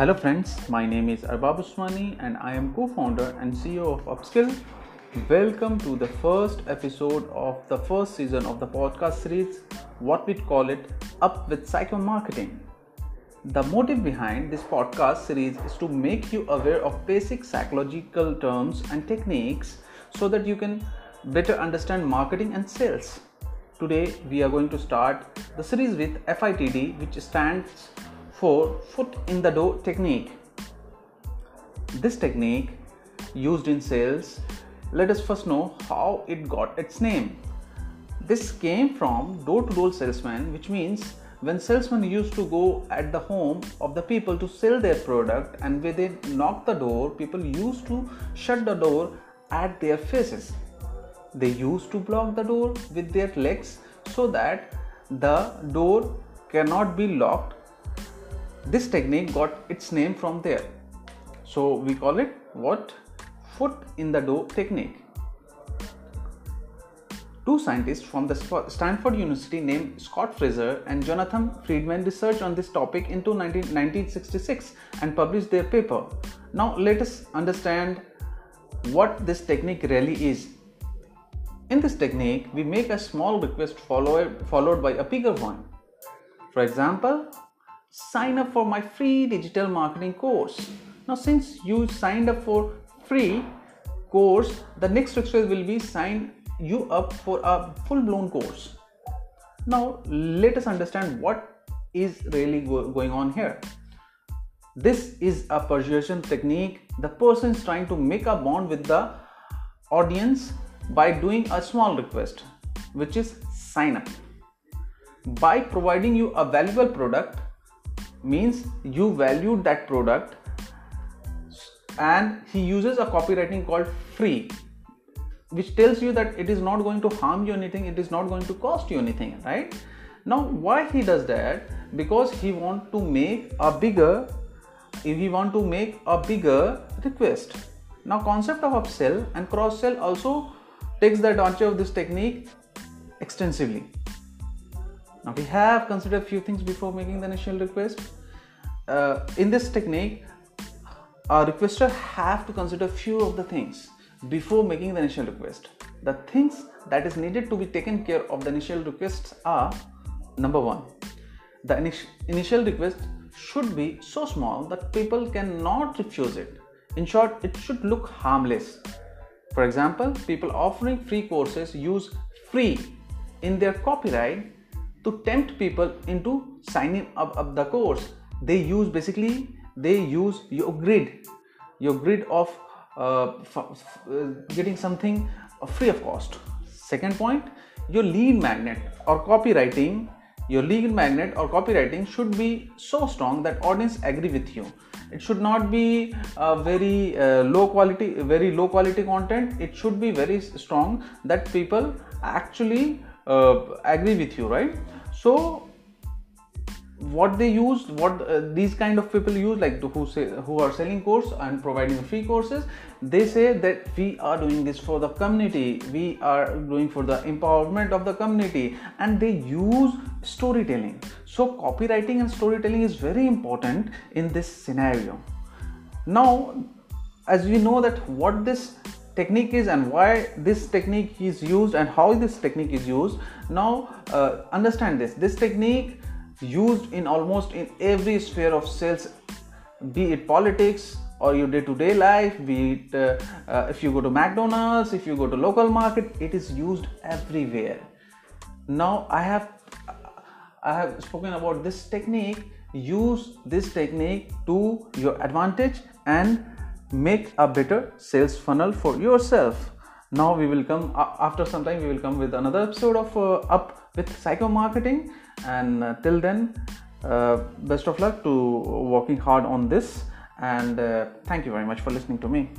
Hello friends, my name is Arbab Usmani and I am co-founder and CEO of Upskill. Welcome to the first episode of the first season of the podcast series, what we call it Up with Psycho Marketing. The motive behind this podcast series is to make you aware of basic psychological terms and techniques so that you can better understand marketing and sales. Today we are going to start the series with FITD which stands for foot in the door technique. This technique used in sales, let us first know how it got its name. This came from door to door salesman, which means when salesmen used to go at the home of the people to sell their product and when they knock the door, people used to shut the door at their faces. They used to block the door with their legs so that the door cannot be locked this technique got its name from there. So we call it what? Foot in the door technique. Two scientists from the Stanford University named Scott Fraser and Jonathan Freedman researched on this topic into 19, 1966 and published their paper. Now let us understand what this technique really is. In this technique, we make a small request followed by a bigger one. For example, sign up for my free digital marketing course. Now, since you signed up for free course, the next request will be sign you up for a full blown course. Now, let us understand what is really go- going on here. This is a persuasion technique. The person is trying to make a bond with the audience by doing a small request, which is sign up. By providing you a valuable product, means you valued that product and he uses a copywriting called free which tells you that it is not going to harm you anything it is not going to cost you anything right? Now why he does that? Because he want to make a bigger if he want to make a bigger request. Now concept of upsell and cross sell also takes the advantage of this technique extensively now we have considered a few things before making the initial request. Uh, in this technique, a requester have to consider few of the things before making the initial request. The things that is needed to be taken care of the initial requests are number one, the init- initial request should be so small that people cannot refuse it. In short, it should look harmless. For example, people offering free courses use free in their copyright to tempt people into signing up, up the course. They use basically they use your grid. Your grid of uh, f- uh, getting something free of cost. Second point your lead magnet or copywriting. Your lead magnet or copywriting should be so strong that audience agree with you. It should not be a very uh, low quality very low quality content. It should be very strong that people actually uh, agree with you right? So what they use what uh, these kind of people use like who say who are selling course and providing free courses they say that we are doing this for the community. We are doing for the empowerment of the community. And they use storytelling. So copywriting and storytelling is very important in this scenario. Now as we know that what this technique is and why this technique is used and how this technique is used. Now uh, understand this. This technique used in almost in every sphere of sales be it politics or your day-to-day life be it uh, uh, if you go to mcdonald's if you go to local market it is used everywhere. Now i have i have spoken about this technique. Use this technique to your advantage and make a better sales funnel for yourself. Now we will come after some time we will come with another episode of uh, up with psycho marketing. And uh, till then uh, best of luck to working hard on this. And uh, thank you very much for listening to me